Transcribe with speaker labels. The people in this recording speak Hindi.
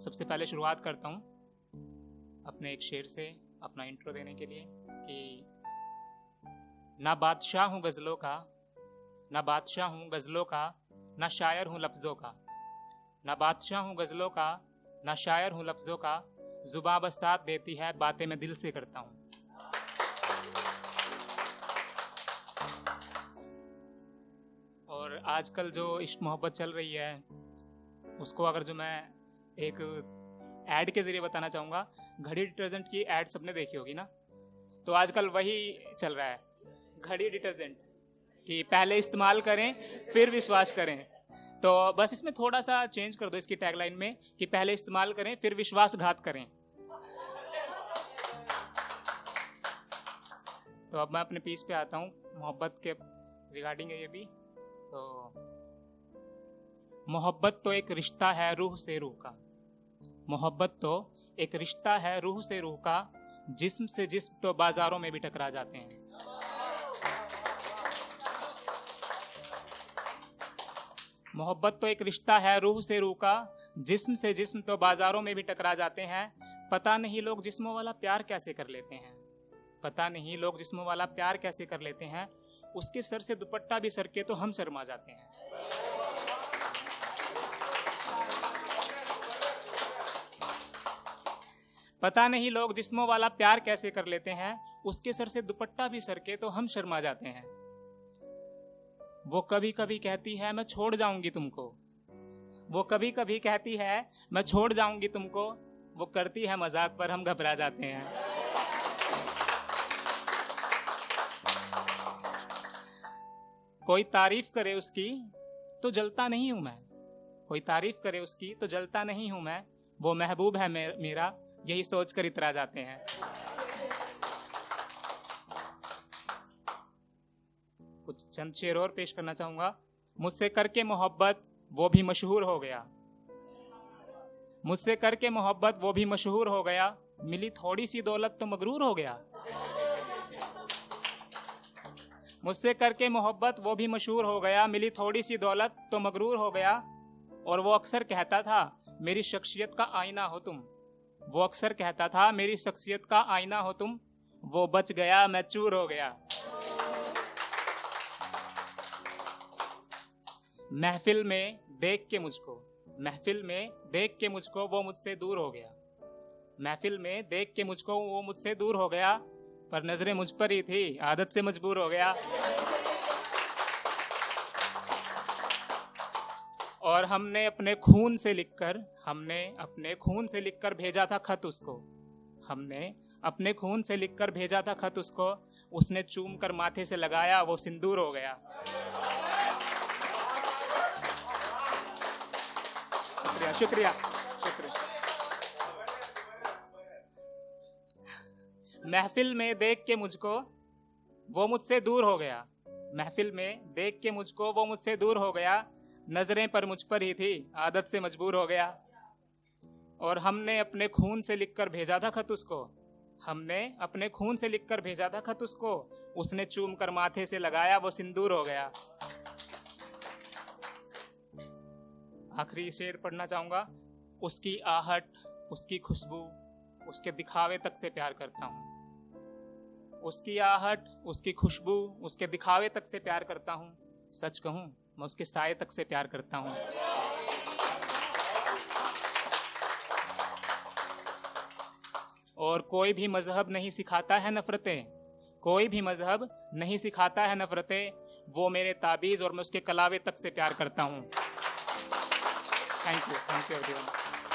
Speaker 1: सबसे पहले शुरुआत करता हूँ अपने एक शेर से, अपना इंट्रो देने के लिए कि ना बादशाह हूँ गज़लों का, ना बादशाह हूँ गज़लों का, ना शायर हूँ लफ्ज़ों का। ना बादशाह हूँ गज़लों का, ना शायर हूँ लफ्ज़ों का जुबा बस साथ देती है, बातें मैं दिल से करता हूँ। और आजकल जो इश्क मोहब्बत चल रही है, उसको अगर जो मैं एक ऐड के ज़रिए बताना चाहूँगा। घड़ी डिटर्जेंट की ऐड सबने देखी होगी ना? तो आजकल वही चल रहा है। घड़ी डिटर्जेंट कि पहले इस्तेमाल करें, फिर विश्वास करें। तो बस इसमें थोड़ा सा चेंज कर दो इसकी टैगलाइन में कि पहले इस्तेमाल करें, फिर विश्वासघात करें। तो अब मैं अपने पीस पे आता हूँ, मोहब्बत के रिगार्डिंग है ये भी। तो मोहब्बत तो एक रिश्ता है रूह से रूह का। मोहब्बत तो एक रिश्ता है रूह से रूह का, जिस्म से जिस्म तो बाजारों में भी टकरा जाते हैं। मोहब्बत तो एक रिश्ता है रूह से रूह का, जिस्म से जिस्म तो बाजारों में भी टकरा जाते हैं। पता नहीं लोग जिस्मों वाला प्यार कैसे कर लेते हैं। पता नहीं लोग जिस्मों वाला प्यार कैसे कर लेते हैं। उसके सर से दुपट्टा भी सर के तो हम शर्मा जाते हैं। पता नहीं लोग जिस्मों वाला प्यार कैसे कर लेते हैं, उसके सर से दुपट्टा भी सर के तो हम शर्मा जाते हैं। वो कभी कभी कहती है, मैं छोड़ जाऊँगी तुमको। वो कभी कभी कहती है, मैं छोड़ जाऊँगी तुमको। वो करती है मज़ाक पर हम घबरा जाते हैं। कोई तारीफ़ करे उसकी तो जलता नहीं हूँ मैं। कोई तारीफ़ करे उसकी तो जलता नहीं हूँ मैं। वो महबूब है मेरा। यही सोचकर इतरा जाते हैं। कुछ चंद शेर और पेश करना चाहूँगा। मुझसे करके मोहब्बत, वो भी मशहूर हो गया। मुझसे करके मोहब्बत, वो भी मशहूर हो गया। मिली थोड़ी सी दौलत तो मगरूर हो गया। मुझसे करके मोहब्बत, वो भी मशहूर हो गया। मिली थोड़ी सी दौलत तो मगरूर हो गया। और वो अक्सर कहता था, मेरी शख्सियत का आईना हो तुम। वो अक्सर कहता था, मेरी शख्सियत का आईना हो तुम, वो बच गया, मैं चूर हो गया। महफिल में देख के मुझको, महफिल में देख के मुझको वो मुझसे दूर हो गया। महफिल में देख के मुझको वो मुझसे दूर हो गया, पर नज़रें मुझ पर ही थी, आदत से मजबूर हो गया। और हमने अपने खून से लिखकर, हमने अपने खून से लिखकर भेजा था खत उसको। हमने अपने खून से लिखकर भेजा था खत उसको। उसने चूम कर माथे से लगाया, वो सिंदूर हो गया। शुक्रिया शुक्रिया शुक्रिया। महफिल में देख के मुझको वो मुझसे दूर हो गया। महफिल में देख के मुझको वो मुझसे दूर हो गया। नज़रें पर मुझ पर ही थी, आदत से मजबूर हो गया। और हमने अपने खून से लिखकर भेजा था खत उसको। हमने अपने खून से लिखकर भेजा था खत उसको। उसने चूम कर माथे से लगाया, वो सिंदूर हो गया। आखिरी शेर पढ़ना चाहूँगा। उसकी आहट, उसकी खुशबू, उसके दिखावे तक से प्यार करता हूँ। उसकी आहट, उसकी खुशबू, उसके दिखावे तक से प्यार करता हूँ। सच कहूँ मैं उसके साय तक से प्यार करता हूँ। और कोई भी मज़हब नहीं सिखाता है नफरतें। कोई भी मज़हब नहीं सिखाता है नफरतें। वो मेरे ताबीज और मैं उसके कलावे तक से प्यार करता हूँ। Thank you thank you everyone.